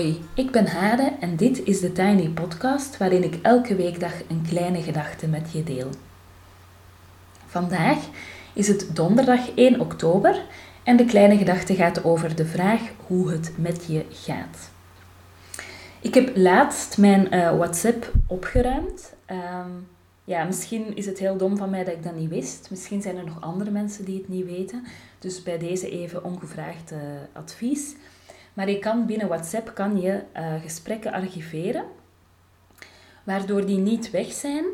Hoi, ik ben Hade en dit is de Tiny Podcast waarin ik elke weekdag een kleine gedachte met je deel. Vandaag is het donderdag 1 oktober en de kleine gedachte gaat over de vraag hoe het met je gaat. Ik heb laatst mijn uh, WhatsApp opgeruimd. Ehm, ja, misschien is het heel dom van mij dat ik dat niet wist. Misschien zijn er nog andere mensen die het niet weten. Dus bij deze even ongevraagd uh, advies. Maar je kan binnen WhatsApp kan je uh, gesprekken archiveren, waardoor die niet weg zijn,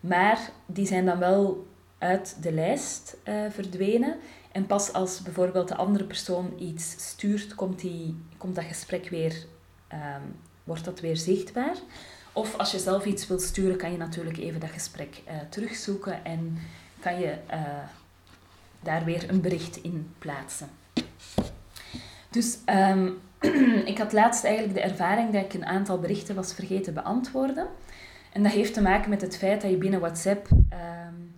maar die zijn dan wel uit de lijst uh, verdwenen. En pas als bijvoorbeeld de andere persoon iets stuurt, komt, die, komt dat gesprek weer, um, wordt dat weer zichtbaar. Of als je zelf iets wilt sturen, kan je natuurlijk even dat gesprek uh, terugzoeken en kan je daar weer een bericht in plaatsen. Dus um, ik had laatst eigenlijk de ervaring dat ik een aantal berichten was vergeten beantwoorden. En dat heeft te maken met het feit dat je binnen WhatsApp, um,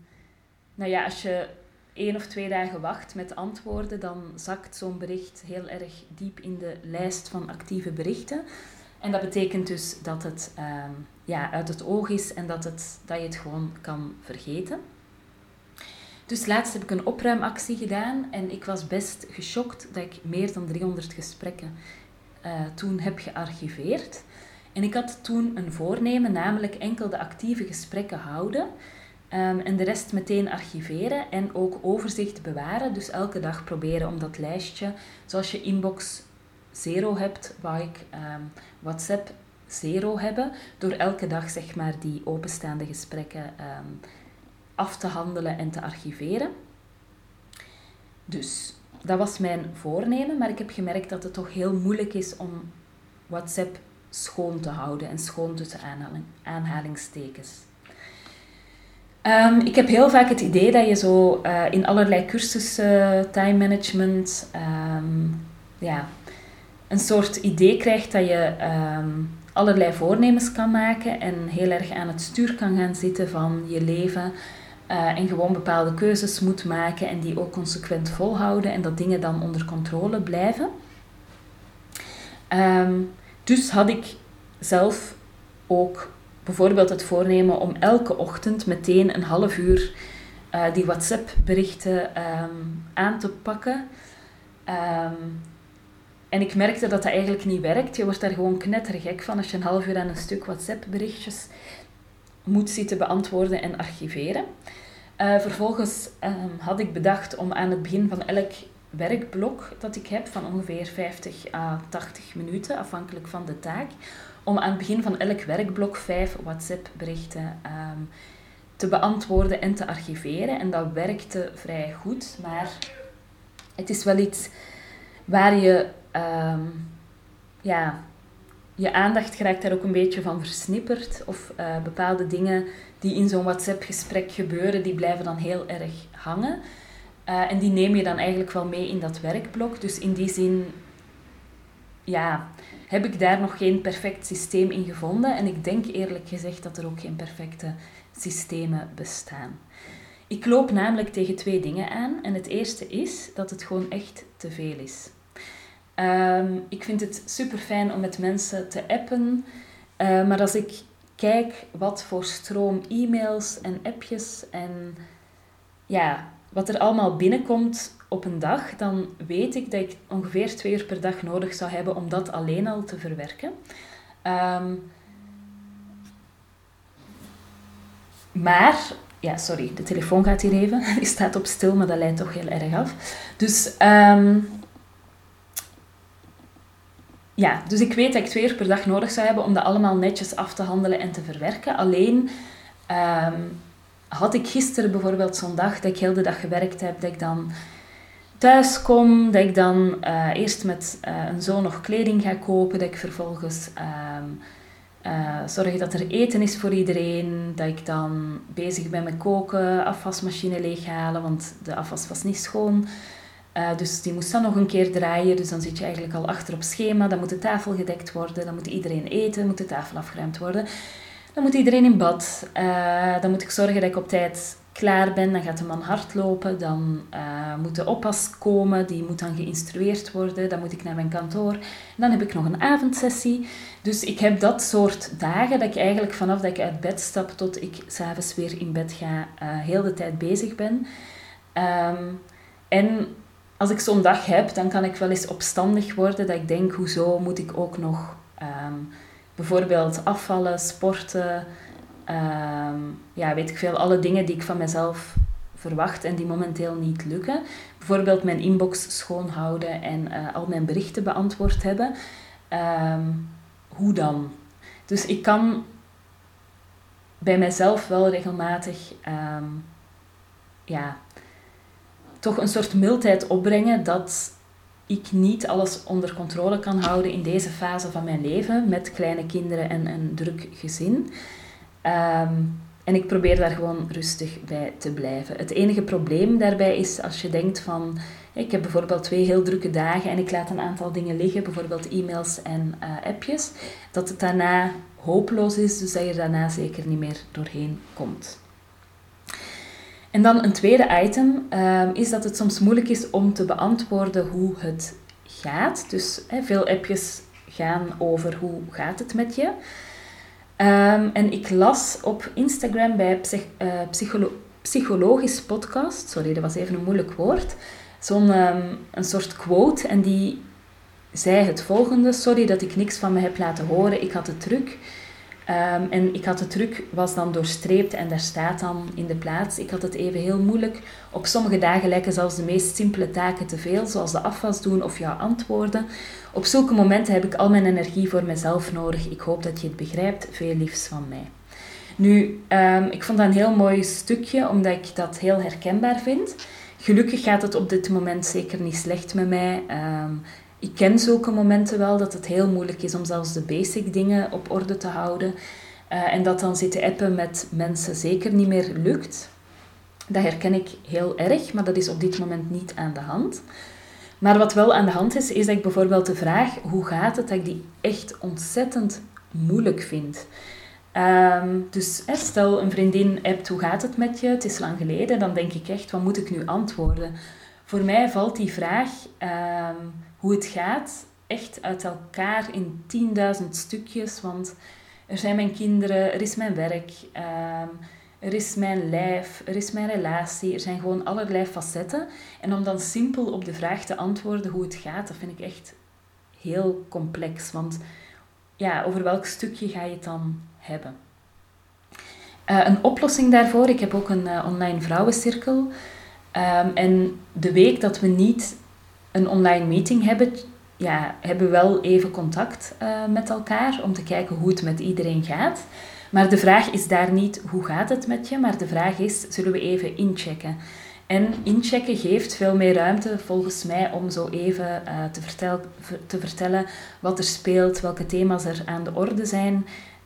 nou ja, als je één of twee dagen wacht met antwoorden, dan zakt zo'n bericht heel erg diep in de lijst van actieve berichten. En dat betekent dus dat het um, ja, uit het oog is en dat, het, dat je het gewoon kan vergeten. Dus laatst heb ik een opruimactie gedaan en ik was best geschokt dat ik meer dan 300 gesprekken uh, toen heb gearchiveerd. En ik had toen een voornemen, namelijk enkel de actieve gesprekken houden um, en de rest meteen archiveren en ook overzicht bewaren. Dus elke dag proberen om dat lijstje, zoals je inbox zero hebt, wou ik um, WhatsApp zero hebben, door elke dag zeg maar die openstaande gesprekken um, af te handelen en te archiveren. Dus dat was mijn voornemen, maar ik heb gemerkt dat het toch heel moeilijk is om WhatsApp schoon te houden en schoon tussen aanhalingstekens. Um, ik heb heel vaak het idee dat je zo uh, in allerlei cursussen, time management, um, ja, een soort idee krijgt dat je um, allerlei voornemens kan maken en heel erg aan het stuur kan gaan zitten van je leven. Uh, en gewoon bepaalde keuzes moet maken en die ook consequent volhouden en dat dingen dan onder controle blijven. Um, dus had ik zelf ook bijvoorbeeld het voornemen om elke ochtend meteen een half uur uh, die WhatsApp-berichten um, aan te pakken. Um, en ik merkte dat dat eigenlijk niet werkt. Je wordt daar gewoon knettergek van als je een half uur aan een stuk WhatsApp-berichtjes moet zitten beantwoorden en archiveren. Uh, vervolgens um, had ik bedacht om aan het begin van elk werkblok dat ik heb, van ongeveer 50 à 80 minuten, afhankelijk van de taak, om aan het begin van elk werkblok vijf WhatsApp-berichten um, te beantwoorden en te archiveren. En dat werkte vrij goed, maar het is wel iets waar je um, ja, je aandacht geraakt daar ook een beetje van versnipperd. Of uh, bepaalde dingen die in zo'n WhatsApp-gesprek gebeuren, die blijven dan heel erg hangen. Uh, en die neem je dan eigenlijk wel mee in dat werkblok. Dus in die zin, ja, heb ik daar nog geen perfect systeem in gevonden. En ik denk eerlijk gezegd dat er ook geen perfecte systemen bestaan. Ik loop namelijk tegen twee dingen aan. En het eerste is dat het gewoon echt te veel is. Um, ik vind het super fijn om met mensen te appen. Uh, maar als ik kijk wat voor stroom e-mails en appjes en ja, wat er allemaal binnenkomt op een dag, dan weet ik dat ik ongeveer twee uur per dag nodig zou hebben om dat alleen al te verwerken. Um, maar, ja, sorry, de telefoon gaat hier even. Die staat op stil, maar dat leidt toch heel erg af. Dus um, ja, dus ik weet dat ik twee uur per dag nodig zou hebben om dat allemaal netjes af te handelen en te verwerken. Alleen um, had ik gisteren bijvoorbeeld zo'n dag dat ik heel de dag gewerkt heb, dat ik dan thuis kom, dat ik dan uh, eerst met uh, een zoon nog kleding ga kopen, dat ik vervolgens um, uh, zorg dat er eten is voor iedereen, dat ik dan bezig ben met koken, afwasmachine leeghalen, want de afwas was niet schoon. Uh, dus die moest dan nog een keer draaien. Dus dan zit je eigenlijk al achter op schema. Dan moet de tafel gedekt worden. Dan moet iedereen eten. moet de tafel afgeruimd worden. Dan moet iedereen in bad. Uh, dan moet ik zorgen dat ik op tijd klaar ben, dan gaat de man hardlopen, dan uh, moet de oppas komen, die moet dan geïnstrueerd worden, dan moet ik naar mijn kantoor. Dan heb ik nog een avondsessie. Dus ik heb dat soort dagen dat ik eigenlijk vanaf dat ik uit bed stap tot ik s'avonds weer in bed ga, heel de tijd bezig ben. Ehm, en als ik zo'n dag heb, dan kan ik wel eens opstandig worden dat ik denk, hoezo moet ik ook nog ehm, bijvoorbeeld afvallen, sporten, Ehm, ja, weet ik veel, alle dingen die ik van mezelf verwacht en die momenteel niet lukken. Bijvoorbeeld mijn inbox schoonhouden en uh, al mijn berichten beantwoord hebben. Ehm, hoe dan? Dus ik kan bij mezelf wel regelmatig ja, toch een soort mildheid opbrengen dat ik niet alles onder controle kan houden in deze fase van mijn leven met kleine kinderen en een druk gezin. Ehm, en ik probeer daar gewoon rustig bij te blijven. Het enige probleem daarbij is als je denkt van, ik heb bijvoorbeeld twee heel drukke dagen en ik laat een aantal dingen liggen, bijvoorbeeld e-mails en uh, appjes, dat het daarna hopeloos is, dus dat je daarna zeker niet meer doorheen komt. En dan een tweede item um, is dat het soms moeilijk is om te beantwoorden hoe het gaat. Dus veel appjes gaan over hoe gaat het met je. Um, en ik las op Instagram bij psych, psycholo Psychologisch Podcast, sorry, dat was even een moeilijk woord, zo'n um, een soort quote en die zei het volgende. Sorry dat ik niks van me heb laten horen, ik had het druk. Um, en ik had het druk, was dan doorstreept en daar staat dan in de plaats. Ik had het even heel moeilijk. Op sommige dagen lijken zelfs de meest simpele taken te veel, zoals de afwas doen of jouw antwoorden. Op zulke momenten heb ik al mijn energie voor mezelf nodig. Ik hoop dat je het begrijpt. Veel liefs van mij. Nu, um, ik vond dat een heel mooi stukje, omdat ik dat heel herkenbaar vind. Gelukkig gaat het op dit moment zeker niet slecht met mij. Um, ik ken zulke momenten wel, dat het heel moeilijk is om zelfs de basic dingen op orde te houden. Uh, en dat dan zitten appen met mensen zeker niet meer lukt. Dat herken ik heel erg, maar dat is op dit moment niet aan de hand. Maar wat wel aan de hand is, is dat ik bijvoorbeeld de vraag hoe gaat het, dat ik die echt ontzettend moeilijk vind. Um, dus stel een vriendin appt hoe gaat het met je, het is lang geleden, dan denk ik echt wat moet ik nu antwoorden. Voor mij valt die vraag um, hoe het gaat echt uit elkaar in 10.000 stukjes, want er zijn mijn kinderen, er is mijn werk, um, er is mijn lijf, er is mijn relatie, er zijn gewoon allerlei facetten. En om dan simpel op de vraag te antwoorden hoe het gaat, dat vind ik echt heel complex. Want ja, over welk stukje ga je het dan hebben? Uh, een oplossing daarvoor, ik heb ook een uh, online vrouwencirkel. Um, en de week dat we niet een online meeting hebben, ja, hebben we wel even contact uh, met elkaar om te kijken hoe het met iedereen gaat. Maar de vraag is daar niet hoe gaat het met je, maar de vraag is, zullen we even inchecken? En inchecken geeft veel meer ruimte volgens mij om zo even uh, te, vertel, te vertellen wat er speelt, welke thema's er aan de orde zijn.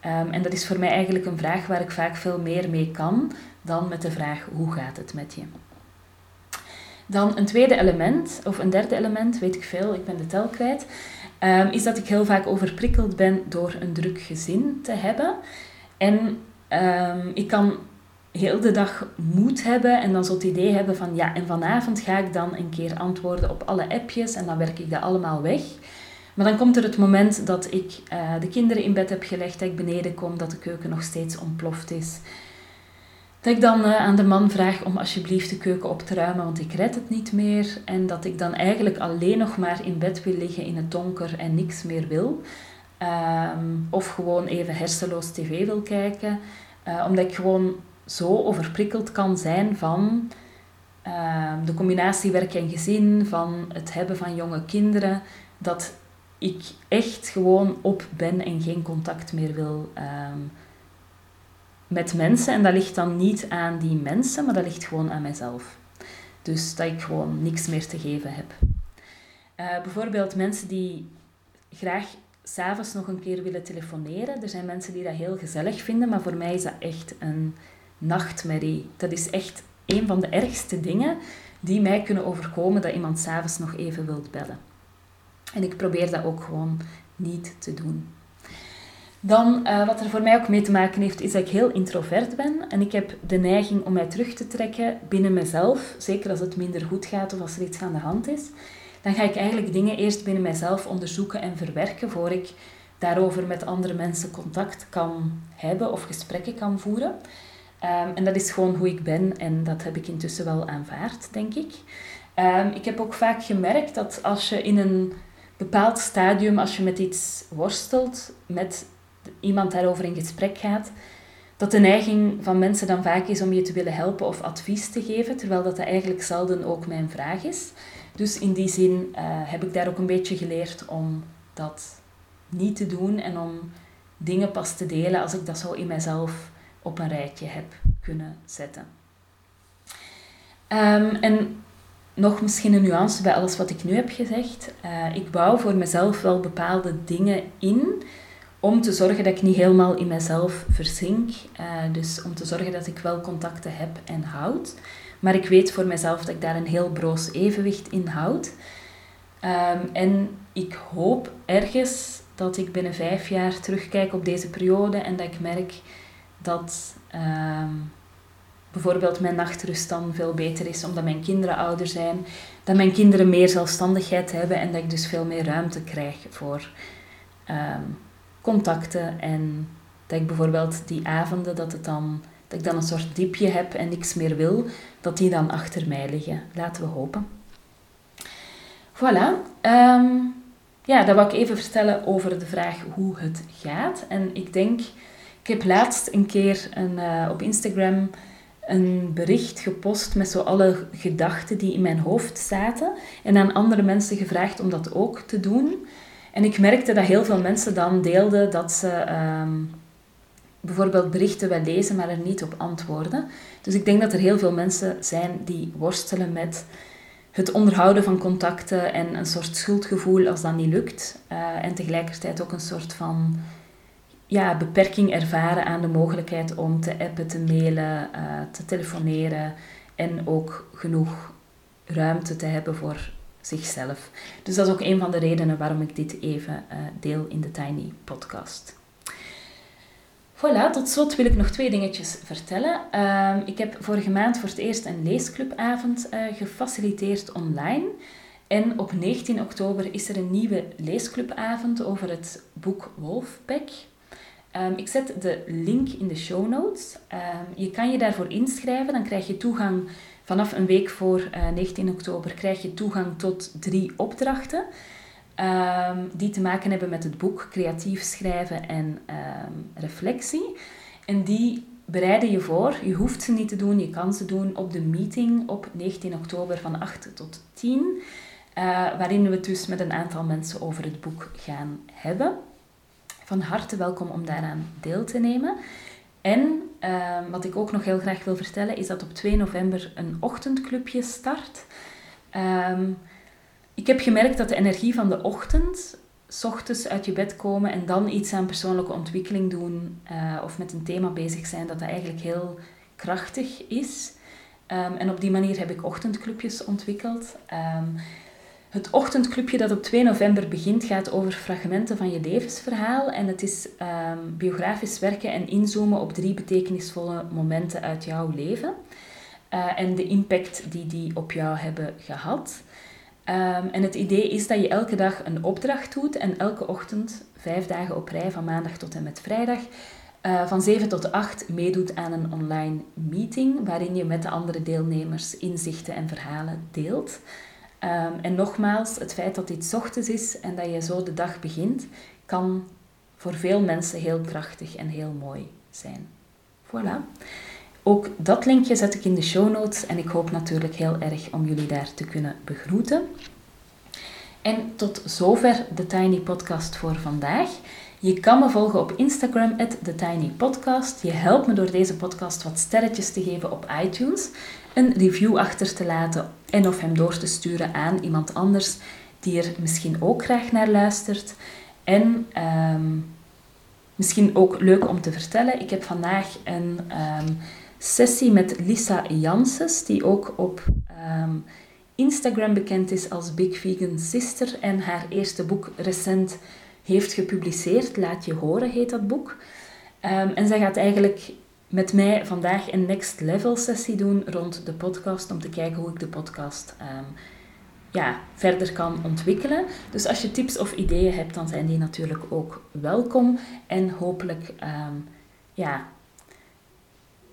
Um, en dat is voor mij eigenlijk een vraag waar ik vaak veel meer mee kan dan met de vraag hoe gaat het met je. Dan een tweede element, of een derde element, weet ik veel, ik ben de tel kwijt, um, is dat ik heel vaak overprikkeld ben door een druk gezin te hebben. En um, ik kan heel de dag moed hebben en dan zo het idee hebben van ja, en vanavond ga ik dan een keer antwoorden op alle appjes en dan werk ik dat allemaal weg. Maar dan komt er het moment dat ik uh, de kinderen in bed heb gelegd, dat ik beneden kom, dat de keuken nog steeds ontploft is. Dat ik dan uh, aan de man vraag om alsjeblieft de keuken op te ruimen, want ik red het niet meer. En dat ik dan eigenlijk alleen nog maar in bed wil liggen in het donker en niks meer wil. Um, of gewoon even hersenloos tv wil kijken. Uh, omdat ik gewoon zo overprikkeld kan zijn van uh, de combinatie werk en gezin, van het hebben van jonge kinderen, dat ik echt gewoon op ben en geen contact meer wil um, met mensen. En dat ligt dan niet aan die mensen, maar dat ligt gewoon aan mijzelf. Dus dat ik gewoon niks meer te geven heb. Uh, bijvoorbeeld mensen die graag s'avonds nog een keer willen telefoneren. Er zijn mensen die dat heel gezellig vinden, maar voor mij is dat echt een nachtmerrie. Dat is echt een van de ergste dingen die mij kunnen overkomen, dat iemand s'avonds nog even wilt bellen. En ik probeer dat ook gewoon niet te doen. Dan, uh, wat er voor mij ook mee te maken heeft, is dat ik heel introvert ben. En ik heb de neiging om mij terug te trekken binnen mezelf. Zeker als het minder goed gaat of als er iets aan de hand is. Dan ga ik eigenlijk dingen eerst binnen mezelf onderzoeken en verwerken voor ik daarover met andere mensen contact kan hebben of gesprekken kan voeren. Um, en dat is gewoon hoe ik ben en dat heb ik intussen wel aanvaard, denk ik. Um, ik heb ook vaak gemerkt dat als je in een bepaald stadium, als je met iets worstelt, met iemand daarover in gesprek gaat, dat de neiging van mensen dan vaak is om je te willen helpen of advies te geven, terwijl dat eigenlijk zelden ook mijn vraag is. Dus in die zin uh, heb ik daar ook een beetje geleerd om dat niet te doen en om dingen pas te delen als ik dat zo in mezelf op een rijtje heb kunnen zetten. Um, en nog misschien een nuance bij alles wat ik nu heb gezegd. Uh, ik bouw voor mezelf wel bepaalde dingen in om te zorgen dat ik niet helemaal in mezelf verzink. Uh, dus om te zorgen dat ik wel contacten heb en houd. Maar ik weet voor mezelf dat ik daar een heel broos evenwicht in houd. Um, en ik hoop ergens dat ik binnen vijf jaar terugkijk op deze periode en dat ik merk dat um, bijvoorbeeld mijn nachtrust dan veel beter is omdat mijn kinderen ouder zijn, dat mijn kinderen meer zelfstandigheid hebben en dat ik dus veel meer ruimte krijg voor um, contacten en dat ik bijvoorbeeld die avonden dat het dan dat ik dan een soort diepje heb en niks meer wil, dat die dan achter mij liggen. Laten we hopen. Voilà. Um, ja, dat wou ik even vertellen over de vraag hoe het gaat. En ik denk, ik heb laatst een keer een, uh, op Instagram een bericht gepost met zo alle gedachten die in mijn hoofd zaten. En aan andere mensen gevraagd om dat ook te doen. En ik merkte dat heel veel mensen dan deelden dat ze um, bijvoorbeeld berichten wel lezen, maar er niet op antwoorden. Dus ik denk dat er heel veel mensen zijn die worstelen met het onderhouden van contacten en een soort schuldgevoel als dat niet lukt. Uh, en tegelijkertijd ook een soort van ja, beperking ervaren aan de mogelijkheid om te appen, te mailen, uh, te telefoneren en ook genoeg ruimte te hebben voor zichzelf. Dus dat is ook een van de redenen waarom ik dit even uh, deel in de Tiny Podcast. Voilà, tot slot wil ik nog twee dingetjes vertellen. Uh, ik heb vorige maand voor het eerst een leesclubavond uh, gefaciliteerd online. En op 19 oktober is er een nieuwe leesclubavond over het boek Wolfpack. Um, ik zet de link in de show notes. Um, je kan je daarvoor inschrijven, dan krijg je toegang vanaf een week voor uh, eh, 19 oktober krijg je toegang tot drie opdrachten. Um, die te maken hebben met het boek Creatief schrijven en reflectie. En die bereiden je voor. Je hoeft ze niet te doen, je kan ze doen op de meeting op 19 oktober van 8 tot 10. Uh, eh, waarin we het dus met een aantal mensen over het boek gaan hebben. Van harte welkom om daaraan deel te nemen. En uh, wat ik ook nog heel graag wil vertellen is dat op 2 november een ochtendclubje start. Um, ik heb gemerkt dat de energie van de ochtend, s ochtends uit je bed komen en dan iets aan persoonlijke ontwikkeling doen uh, of met een thema bezig zijn, dat dat eigenlijk heel krachtig is. Um, en op die manier heb ik ochtendclubjes ontwikkeld. Um, het ochtendclubje dat op 2 november begint gaat over fragmenten van je levensverhaal. En het is um, biografisch werken en inzoomen op drie betekenisvolle momenten uit jouw leven. Uh, en de impact die die op jou hebben gehad. Um, en het idee is dat je elke dag een opdracht doet en elke ochtend, vijf dagen op rij, van maandag tot en met vrijdag, uh, van 7 tot 8 meedoet aan een online meeting waarin je met de andere deelnemers inzichten en verhalen deelt. Um, en nogmaals, het feit dat dit ochtends is en dat je zo de dag begint, kan voor veel mensen heel krachtig en heel mooi zijn. Voilà. Ook dat linkje zet ik in de show notes en ik hoop natuurlijk heel erg om jullie daar te kunnen begroeten. En tot zover de Tiny Podcast voor vandaag. Je kan me volgen op Instagram, TheTinyPodcast. Je helpt me door deze podcast wat sterretjes te geven op iTunes, een review achter te laten en of hem door te sturen aan iemand anders die er misschien ook graag naar luistert. En um, misschien ook leuk om te vertellen, ik heb vandaag een um, sessie met Lisa Janssens, die ook op um, Instagram bekend is als Big Vegan Sister en haar eerste boek recent heeft gepubliceerd. Laat je horen heet dat boek. Ehm, en zij gaat eigenlijk met mij vandaag een next level sessie doen rond de podcast. Om te kijken hoe ik de podcast ehm, ja, verder kan ontwikkelen. Dus als je tips of ideeën hebt, dan zijn die natuurlijk ook welkom. En hopelijk um, ja,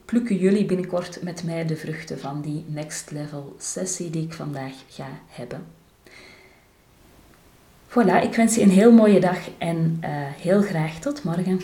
plukken jullie binnenkort met mij de vruchten van die next level sessie die ik vandaag ga hebben. Voilà, ik wens je een heel mooie dag en uh, heel graag tot morgen.